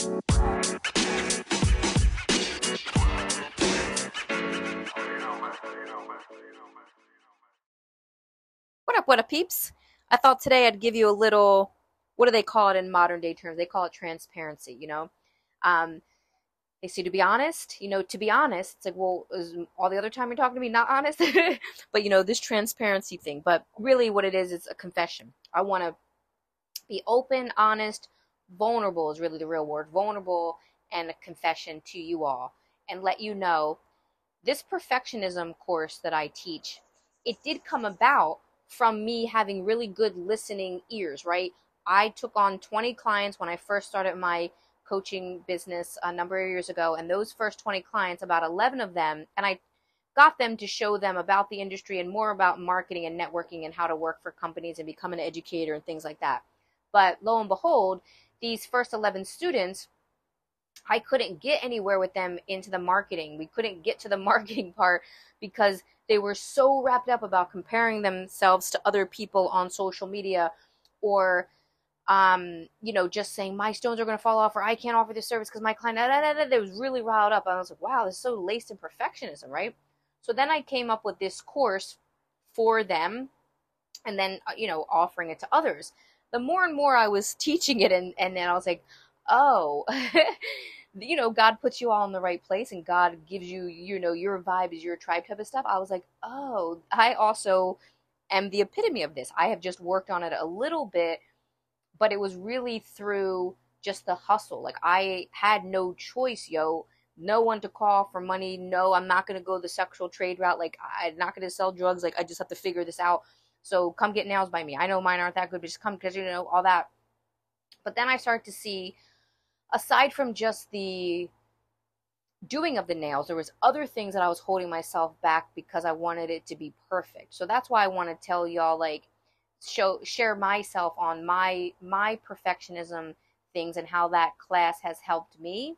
What up, what up, peeps? I thought today I'd give you a little, what do they call it in modern day terms? They call it transparency, you know? Um, they say to be honest, you know, to be honest, it's like, well, all the other time you're talking to me not honest? but, you know, this transparency thing. But really, what it is, is a confession. I want to be open, honest, vulnerable is really the real word vulnerable, and a confession to you all, and let you know this perfectionism course that I teach, it did come about from me having really good listening ears, right? I took on 20 clients when I first started my coaching business a number of years ago. And those first 20 clients, about 11 of them, and I got them to show them about the industry and more about marketing and networking and how to work for companies and become an educator and things like that. But lo and behold, these first 11 students, I couldn't get anywhere with them into the marketing. We couldn't get to the marketing part because they were so wrapped up about comparing themselves to other people on social media or um, you know, just saying my stones are going to fall off or I can't offer this service because my client, da, da, da, they was really riled up. And I was like, wow, this is so laced in perfectionism, right? So then I came up with this course for them and then, uh, you know, offering it to others. The more and more I was teaching it and, and then I was like, oh, you know, God puts you all in the right place and God gives you, you know, your vibe is your tribe type of stuff. I was like, oh, I also am the epitome of this. I have just worked on it a little bit, but it was really through just the hustle. Like I had no choice, yo. No one to call for money. No, I'm not going to go the sexual trade route. Like I'm not going to sell drugs. Like I just have to figure this out. So come get nails by me. I know mine aren't that good, but just come because you know all that. But then I started to see aside from just the doing of the nails there was other things that i was holding myself back because i wanted it to be perfect so that's why i want to tell y'all like show share myself on my my perfectionism things and how that class has helped me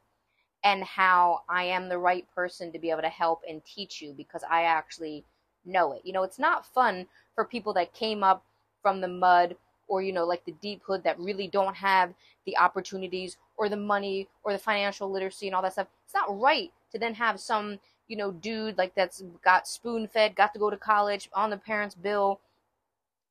and how i am the right person to be able to help and teach you because i actually know it you know it's not fun for people that came up from the mud or you know like the deep hood that really don't have the opportunities or the money or the financial literacy and all that stuff. It's not right to then have some, you know, dude like that's got spoon fed, got to go to college on the parents' bill,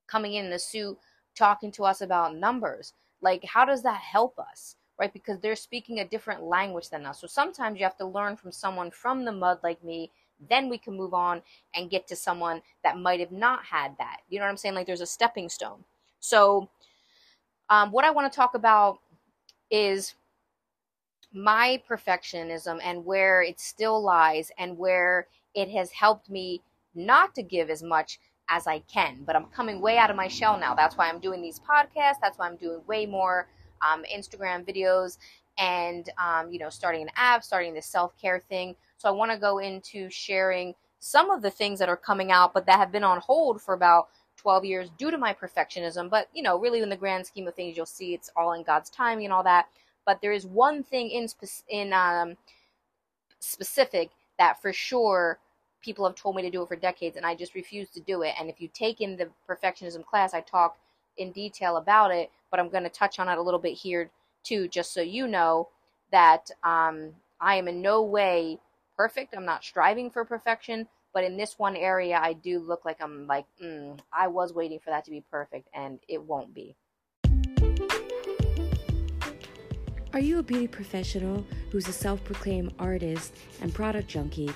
coming in in a suit, talking to us about numbers. Like, how does that help us? Right? Because they're speaking a different language than us. So sometimes you have to learn from someone from the mud like me. Then we can move on and get to someone that might have not had that. You know what I'm saying? Like there's a stepping stone. So, um, what I want to talk about is my perfectionism and where it still lies and where it has helped me not to give as much as I can. But I'm coming way out of my shell now. That's why I'm doing these podcasts. That's why I'm doing way more um, Instagram videos and, um, you know, starting an app, starting this self care thing. So I want to go into sharing some of the things that are coming out, but that have been on hold for about 12 years due to my perfectionism. But, you know, really in the grand scheme of things, you'll see it's all in God's timing and all that. But there is one thing in spe- in um, specific that for sure people have told me to do it for decades, and I just refuse to do it. And if you take in the perfectionism class, I talk in detail about it, but I'm going to touch on it a little bit here too, just so you know that um, I am in no way perfect. I'm not striving for perfection, but in this one area, I do look like I'm like, mm, I was waiting for that to be perfect, and it won't be. Are you a beauty professional who's a self proclaimed artist and product junkie,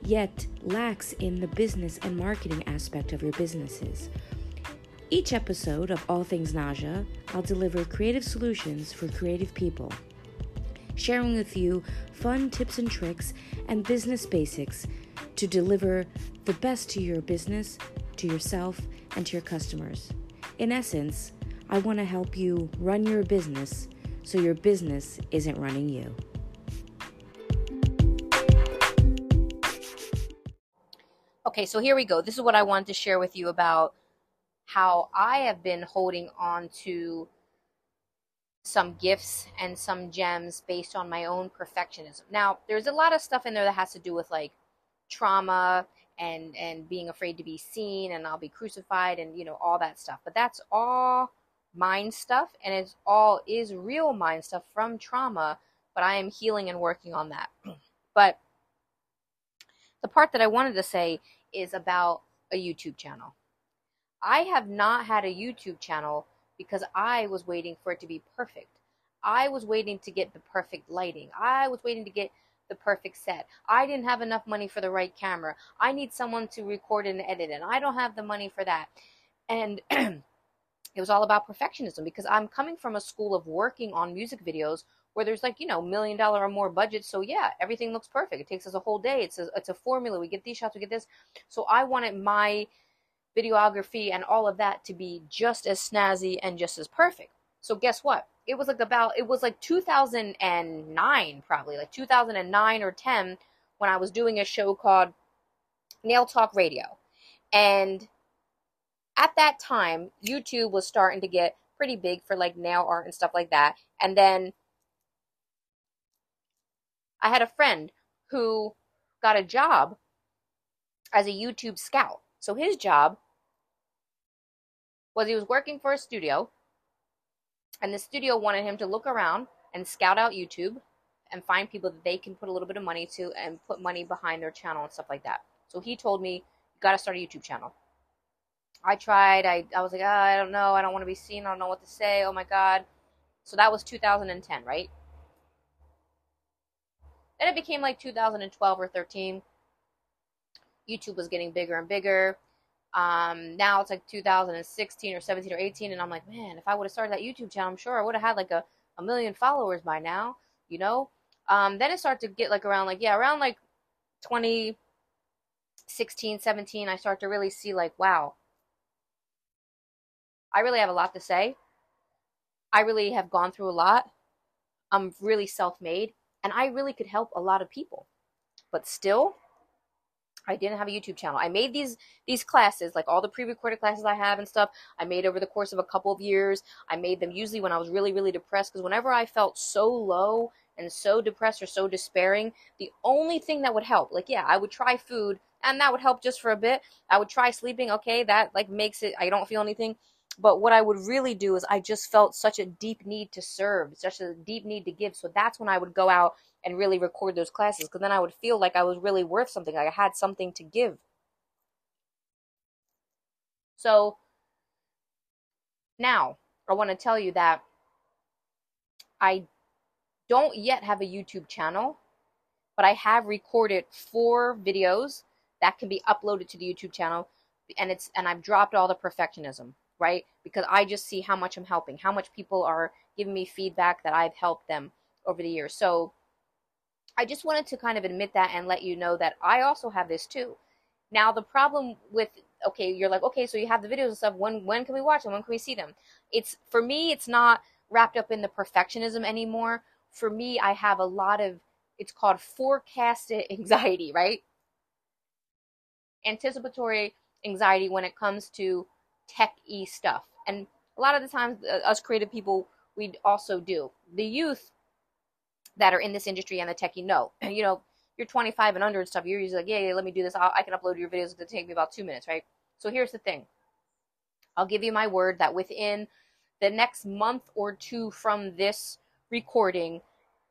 yet lacks in the business and marketing aspect of your businesses? Each episode of All Things Naja, I'll deliver creative solutions for creative people, sharing with you fun tips and tricks and business basics to deliver the best to your business, to yourself, and to your customers. In essence, I want to help you run your business so your business isn't running you. Okay, so here we go. This is what I wanted to share with you about how I have been holding on to some gifts and some gems based on my own perfectionism. Now, there's a lot of stuff in there that has to do with like trauma and and being afraid to be seen and I'll be crucified and you know all that stuff. But that's all mind stuff and it's all is real mind stuff from trauma, but I am healing and working on that. but the part that I wanted to say is about a YouTube channel. I have not had a YouTube channel because I was waiting for it to be perfect. I was waiting to get the perfect lighting. I was waiting to get the perfect set. I didn't have enough money for the right camera. I need someone to record and edit, and I don't have the money for that. And it was all about perfectionism because I'm coming from a school of working on music videos where there's like you know million dollar or more budget so yeah everything looks perfect it takes us a whole day it's a, it's a formula we get these shots we get this so i wanted my videography and all of that to be just as snazzy and just as perfect. So guess what? It was like about it was like 2009 probably like 2009 or 10 when i was doing a show called nail talk radio. And at that time youtube was starting to get pretty big for like nail art and stuff like that. And then I had a friend who got a job as a YouTube scout. So his job was he was working for a studio, and the studio wanted him to look around and scout out YouTube and find people that they can put a little bit of money to and put money behind their channel and stuff like that. So he told me, You got to start a YouTube channel. I tried. I, I was like, oh, I don't know. I don't want to be seen. I don't know what to say. Oh my God. So that was 2010, right? Then it became like 2012 or 13. YouTube was getting bigger and bigger. Um, now it's like 2016 or 17 or 18, and I'm like, man, if I would have started that YouTube channel, I'm sure I would have had like a, a million followers by now, you know? Um, then it started to get like around like, yeah, around like 2016, 17, I start to really see like, wow, I really have a lot to say. I really have gone through a lot. I'm really self made and I really could help a lot of people. But still, I didn't have a YouTube channel. I made these these classes, like all the pre-recorded classes I have and stuff. I made over the course of a couple of years. I made them usually when I was really really depressed because whenever I felt so low and so depressed or so despairing, the only thing that would help, like yeah, I would try food and that would help just for a bit. I would try sleeping, okay, that like makes it I don't feel anything. But what I would really do is I just felt such a deep need to serve, such a deep need to give. So that's when I would go out and really record those classes because then I would feel like I was really worth something, like I had something to give. So now I want to tell you that I don't yet have a YouTube channel, but I have recorded four videos that can be uploaded to the YouTube channel and it's and I've dropped all the perfectionism right? Because I just see how much I'm helping, how much people are giving me feedback that I've helped them over the years. So I just wanted to kind of admit that and let you know that I also have this too. Now the problem with okay, you're like, okay, so you have the videos and stuff. When when can we watch them? When can we see them? It's for me, it's not wrapped up in the perfectionism anymore. For me, I have a lot of it's called forecasted anxiety, right? Anticipatory anxiety when it comes to tech y stuff. And a lot of the times, uh, us creative people, we also do. The youth that are in this industry and the techie know, you know, you're 25 and under and stuff. You're usually like, yeah, yeah let me do this. I'll, I can upload your videos. It's going to take me about two minutes, right? So here's the thing. I'll give you my word that within the next month or two from this recording,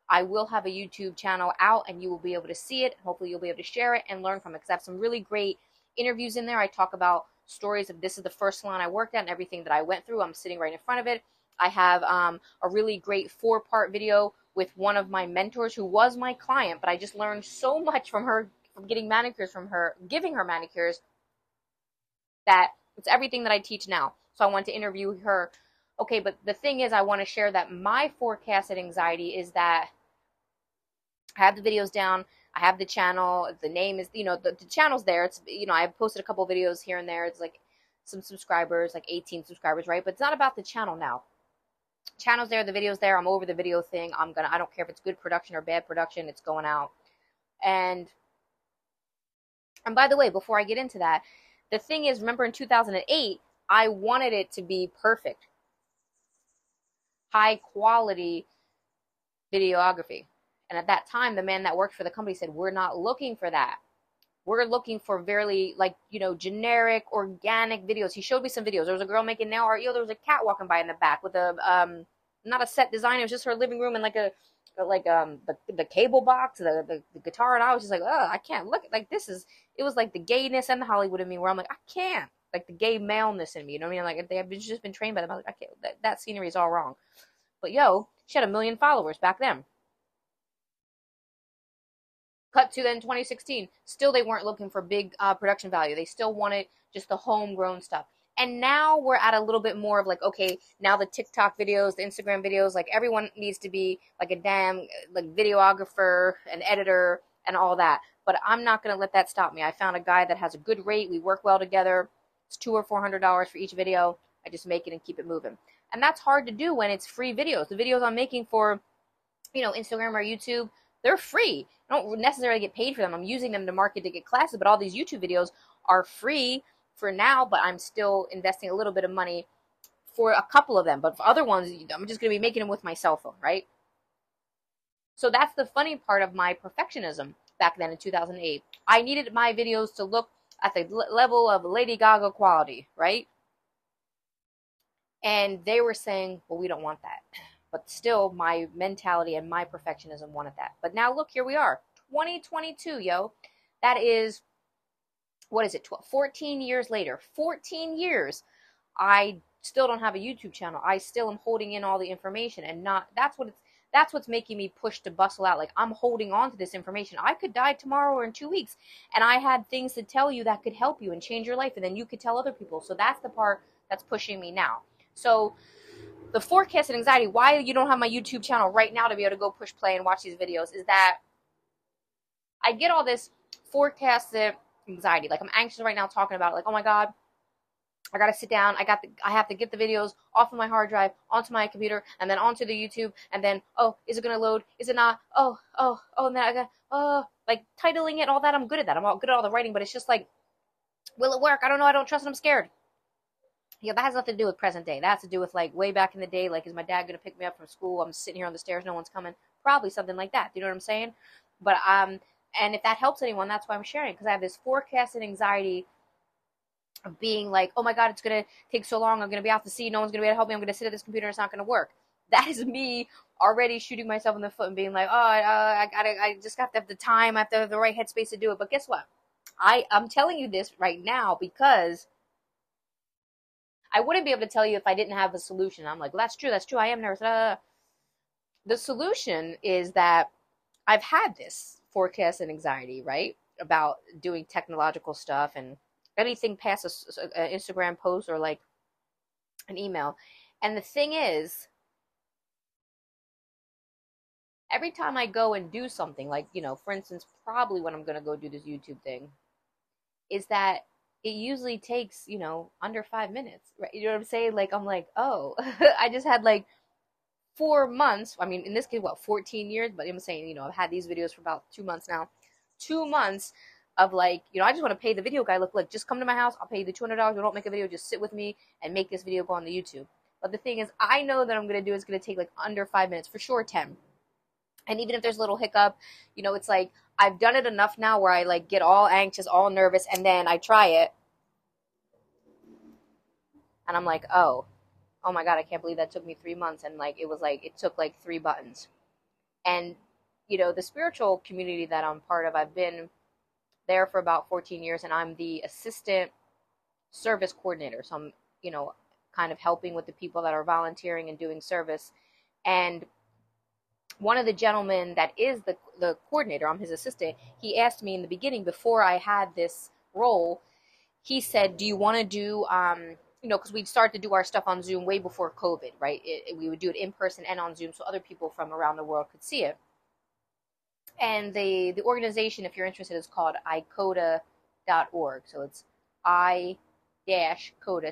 I will have a YouTube channel out and you will be able to see it. Hopefully, you'll be able to share it and learn from it because I have some really great interviews in there. I talk about stories of this is the first salon I worked at and everything that I went through. I'm sitting right in front of it. I have um, a really great four part video with one of my mentors who was my client, but I just learned so much from her, from getting manicures from her, giving her manicures, that it's everything that I teach now. So I want to interview her. Okay, but the thing is, I want to share that my forecasted anxiety is that I have the videos down. I have the channel. The name is, you know, the, the channel's there. It's, you know, I've posted a couple videos here and there. It's like some subscribers, like 18 subscribers, right? But it's not about the channel now. Channel's there, the video's there. I'm over the video thing. I'm gonna, I don't care if it's good production or bad production. It's going out. And, and by the way, before I get into that, the thing is, remember in 2008, I wanted it to be perfect. High quality videography. And at that time, the man that worked for the company said, We're not looking for that. we're looking for very like you know generic organic videos. He showed me some videos. There was a girl making nail art. Yo there was a cat walking by in the back with a um not a set design. It was just her living room and like a like um the, the cable box the, the, the guitar. And i was just like oh i can't look like this is it was like the gayness and the hollywood in me where i'm like i can't like the gay maleness in me. You know what i mean? Like they have just been trained by them. I was like i can't that, that scenery is all wrong. But yo she had a million followers back then Cut to then 2016. Still, they weren't looking for big uh, production value. They still wanted just the homegrown stuff. And now we're at a little bit more of like, okay, now the TikTok videos, the Instagram videos, like everyone needs to be like a damn like videographer, an editor, and all that. But I'm not gonna let that stop me. I found a guy that has a good rate. We work well together. It's two or four hundred dollars for each video. I just make it and keep it moving. And that's hard to do when it's free videos. The videos I'm making for, you know, Instagram or YouTube, they're free. I don't necessarily get paid for them. I'm using them to market to get classes, but all these YouTube videos are free for now, but I'm still investing a little bit of money for a couple of them. But for other ones, I'm just going to be making them with my cell phone, right? So that's the funny part of my perfectionism back then in 2008. I needed my videos to look at the level of Lady Gaga quality, right? And they were saying, well, we don't want that. But still, my mentality and my perfectionism wanted that. But now look, here we are, 2022, yo. That is, what is it, 12, 14 years later. 14 years. I still don't have a YouTube channel. I still am holding in all the information and not, that's what it's, that's what's making me push to bustle out. Like I'm holding on to this information. I could die tomorrow or in two weeks, and I had things to tell you that could help you and change your life, and then you could tell other people. So that's the part that's pushing me now. So the forecast and anxiety, why you don't have my YouTube channel right now to be able to go push play and watch these videos is that I get all this forecasted anxiety. Like I'm anxious right now talking about it. Like, oh my God, I gotta sit down. I got the, I have to get the videos off of my hard drive onto my computer and then onto the YouTube and then oh, is it gonna load? Is it not? Oh, oh, oh, and then I got oh, like titling it, all that. I'm good at that. I'm all good at all the writing, but it's just like, will it work? I don't know. I don't trust. It. I'm scared yeah, that has nothing to do with present day. That has to do with like way back in the day. Like, is my dad gonna pick me up from school? I'm sitting here on the stairs, no one's coming. Probably something like that. Do you know what I'm saying? But um, and if that helps anyone, that's why I'm sharing because I have this forecasted anxiety of being like, oh my god, it's gonna take so long. I'm gonna be out to sea. No one's gonna be able to help me. I'm gonna sit at this computer. It's not gonna work. That is me already shooting myself in the foot and being like, oh, uh, I gotta, I just got to have the time. I have to have the right headspace to do it. But guess what? I I'm telling you this right now because I wouldn't be able to tell you if I didn't have a solution. I'm like, well, that's true. That's true. I am nervous. Uh, the solution is that I've had this forecast and anxiety, right? About doing technological stuff and anything past an Instagram post or like an email. And the thing is, every time I go and do something, like, you know, for instance, probably when I'm going to go do this YouTube thing, is that it usually takes you know under five minutes right? You know what i'm saying? Like i'm like oh i just had like four months i mean in this case what 14 years? But i'm saying you know i've had these videos for about two months now. Two months of like you know i just want to pay the video guy look look just come to my house i'll pay you the $200 don't make a video just sit with me and make this video go on the youtube. But the thing is i know that i'm going to do is going to take like under five minutes for sure 10 and even if there's a little hiccup you know it's like i've done it enough now where i like get all anxious all nervous and then i try it. And i'm like oh oh my god i can't believe that took me three months. And like it was like it took like three buttons. And you know the spiritual community that i'm part of i've been there for about 14 years and i'm the assistant service coordinator. So i'm you know kind of helping with the people that are volunteering and doing service. And one of the gentlemen that is the the coordinator, I'm his assistant, he asked me in the beginning before I had this role, he said, "Do you want to do um, you know, because we'd start to do our stuff on Zoom way before COVID, right? It, it, we would do it in person and on Zoom so other people from around the world could see it. And the the organization, if you're interested, is called icoda.org. So it's i dash coda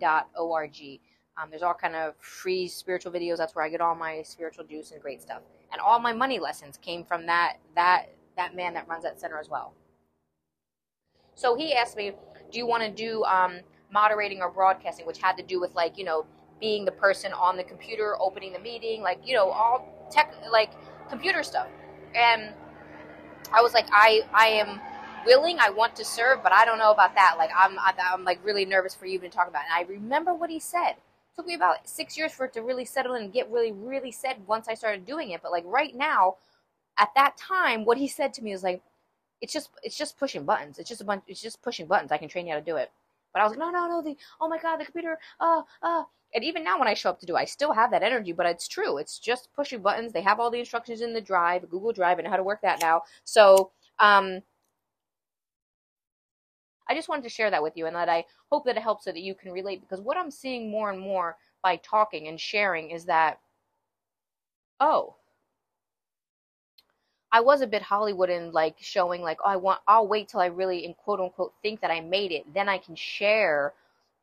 dot o r g. Um, there's all kind of free spiritual videos. That's where I get all my spiritual juice and great stuff. And all my money lessons came from that that that man that runs that center as well. So he asked me, "Do you want to do um, moderating or broadcasting?" Which had to do with like you know being the person on the computer, opening the meeting, like you know all tech like computer stuff. And I was like, I I am willing. I want to serve, but I don't know about that. Like I'm, I'm like really nervous for you to talk about. It. And I remember what he said. It took me about six years for it to really settle in and get really, really said once I started doing it. But like right now, at that time, what he said to me was like, "It's just, it's just pushing buttons. It's just a bunch. It's just pushing buttons. I can train you how to do it." But I was like, "No, no, no. The oh my god, the computer. Uh, uh." And even now, when I show up to do, I still have that energy. But it's true. It's just pushing buttons. They have all the instructions in the Drive, Google Drive, and how to work that now. So, um, I just wanted to share that with you and that I hope that it helps so that you can relate because what I'm seeing more and more by talking and sharing is that, oh, I was a bit Hollywood in like showing like, oh, I want, I'll wait till I really, in quote unquote, think that I made it. Then I can share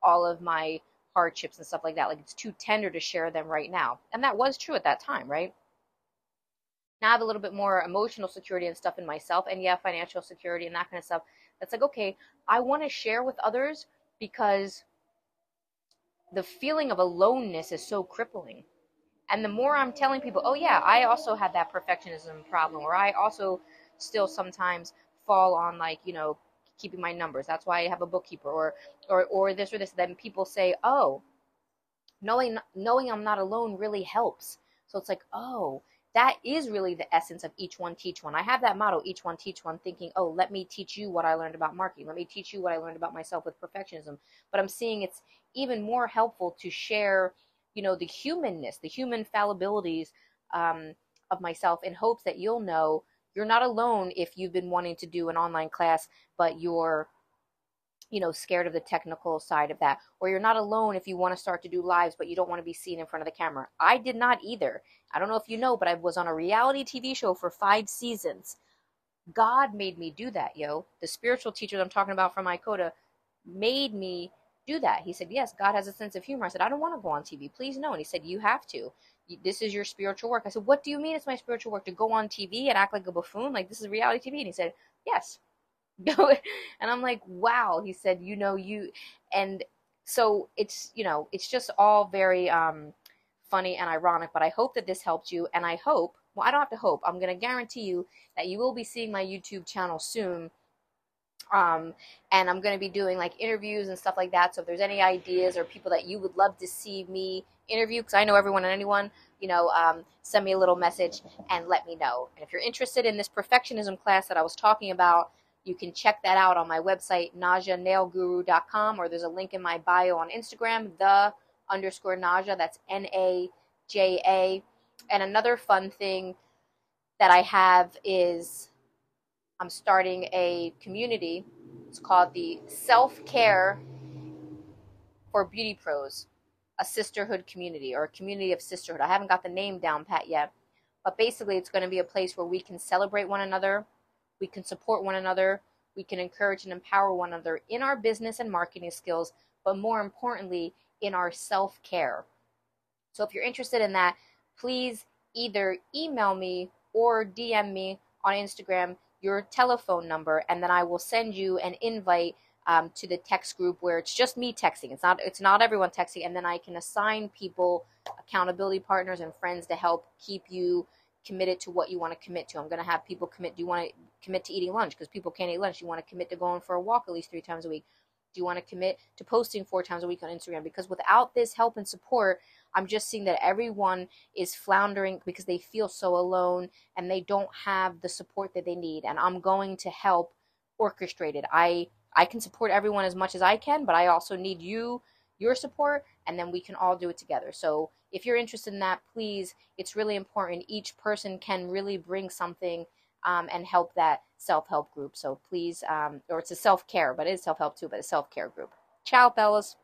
all of my hardships and stuff like that. Like it's too tender to share them right now. And that was true at that time, right? Now I have a little bit more emotional security and stuff in myself and yeah, financial security and that kind of stuff. That's like, okay, I want to share with others because the feeling of aloneness is so crippling. And the more I'm telling people, oh yeah, I also had that perfectionism problem, or I also still sometimes fall on like, you know, keeping my numbers. That's why I have a bookkeeper or or or this or this. Then people say, "Oh, knowing knowing I'm not alone really helps." So it's like, "Oh, that is really the essence of each one teach one. I have that motto, each one teach one, thinking, oh, let me teach you what I learned about marketing. Let me teach you what I learned about myself with perfectionism. But I'm seeing it's even more helpful to share, you know, the humanness, the human fallibilities um, of myself in hopes that you'll know you're not alone if you've been wanting to do an online class, but you're you know scared of the technical side of that or you're not alone if you want to start to do lives but you don't want to be seen in front of the camera. I did not either. I don't know if you know but i was on a reality tv show for five seasons. God made me do that yo. The spiritual teacher i'm talking about from icoda made me do that. He said yes god has a sense of humor. I said i don't want to go on tv please no. And he said you have to. This is your spiritual work. I said what do you mean it's my spiritual work? To go on tv and act like a buffoon? Like this is reality tv and he said yes and I'm like, wow. He said, you know, you, and so it's, you know, it's just all very um, funny and ironic, but I hope that this helped you. And I hope, well, I don't have to hope, I'm going to guarantee you that you will be seeing my YouTube channel soon. Um, and I'm going to be doing like interviews and stuff like that. So if there's any ideas or people that you would love to see me interview, because I know everyone and anyone, you know, um, send me a little message and let me know. And if you're interested in this perfectionism class that I was talking about, you can check that out on my website, najanailguru.com, or there's a link in my bio on Instagram, the underscore Naja. That's N A J A. And another fun thing that I have is I'm starting a community. It's called the Self Care for Beauty Pros, a sisterhood community or a community of sisterhood. I haven't got the name down pat yet, but basically, it's going to be a place where we can celebrate one another we can support one another, we can encourage and empower one another in our business and marketing skills, but more importantly, in our self care. So if you're interested in that, please either email me or DM me on Instagram your telephone number, and then I will send you an invite um, to the text group where it's just me texting. It's not it's not everyone texting, and then I can assign people accountability partners and friends to help keep you committed to what you want to commit to. I'm going to have people commit. Do you want to commit to eating lunch? Because people can't eat lunch. You want to commit to going for a walk at least three times a week. Do you want to commit to posting four times a week on Instagram? Because without this help and support, I'm just seeing that everyone is floundering because they feel so alone and they don't have the support that they need. And I'm going to help orchestrate it. I I can support everyone as much as I can, but I also need you, your support, and then we can all do it together. So if you're interested in that, please, it's really important. Each person can really bring something um, and help that self help group. So please, um, or it's a self care, but it is self help too, but a self care group. Ciao, fellas.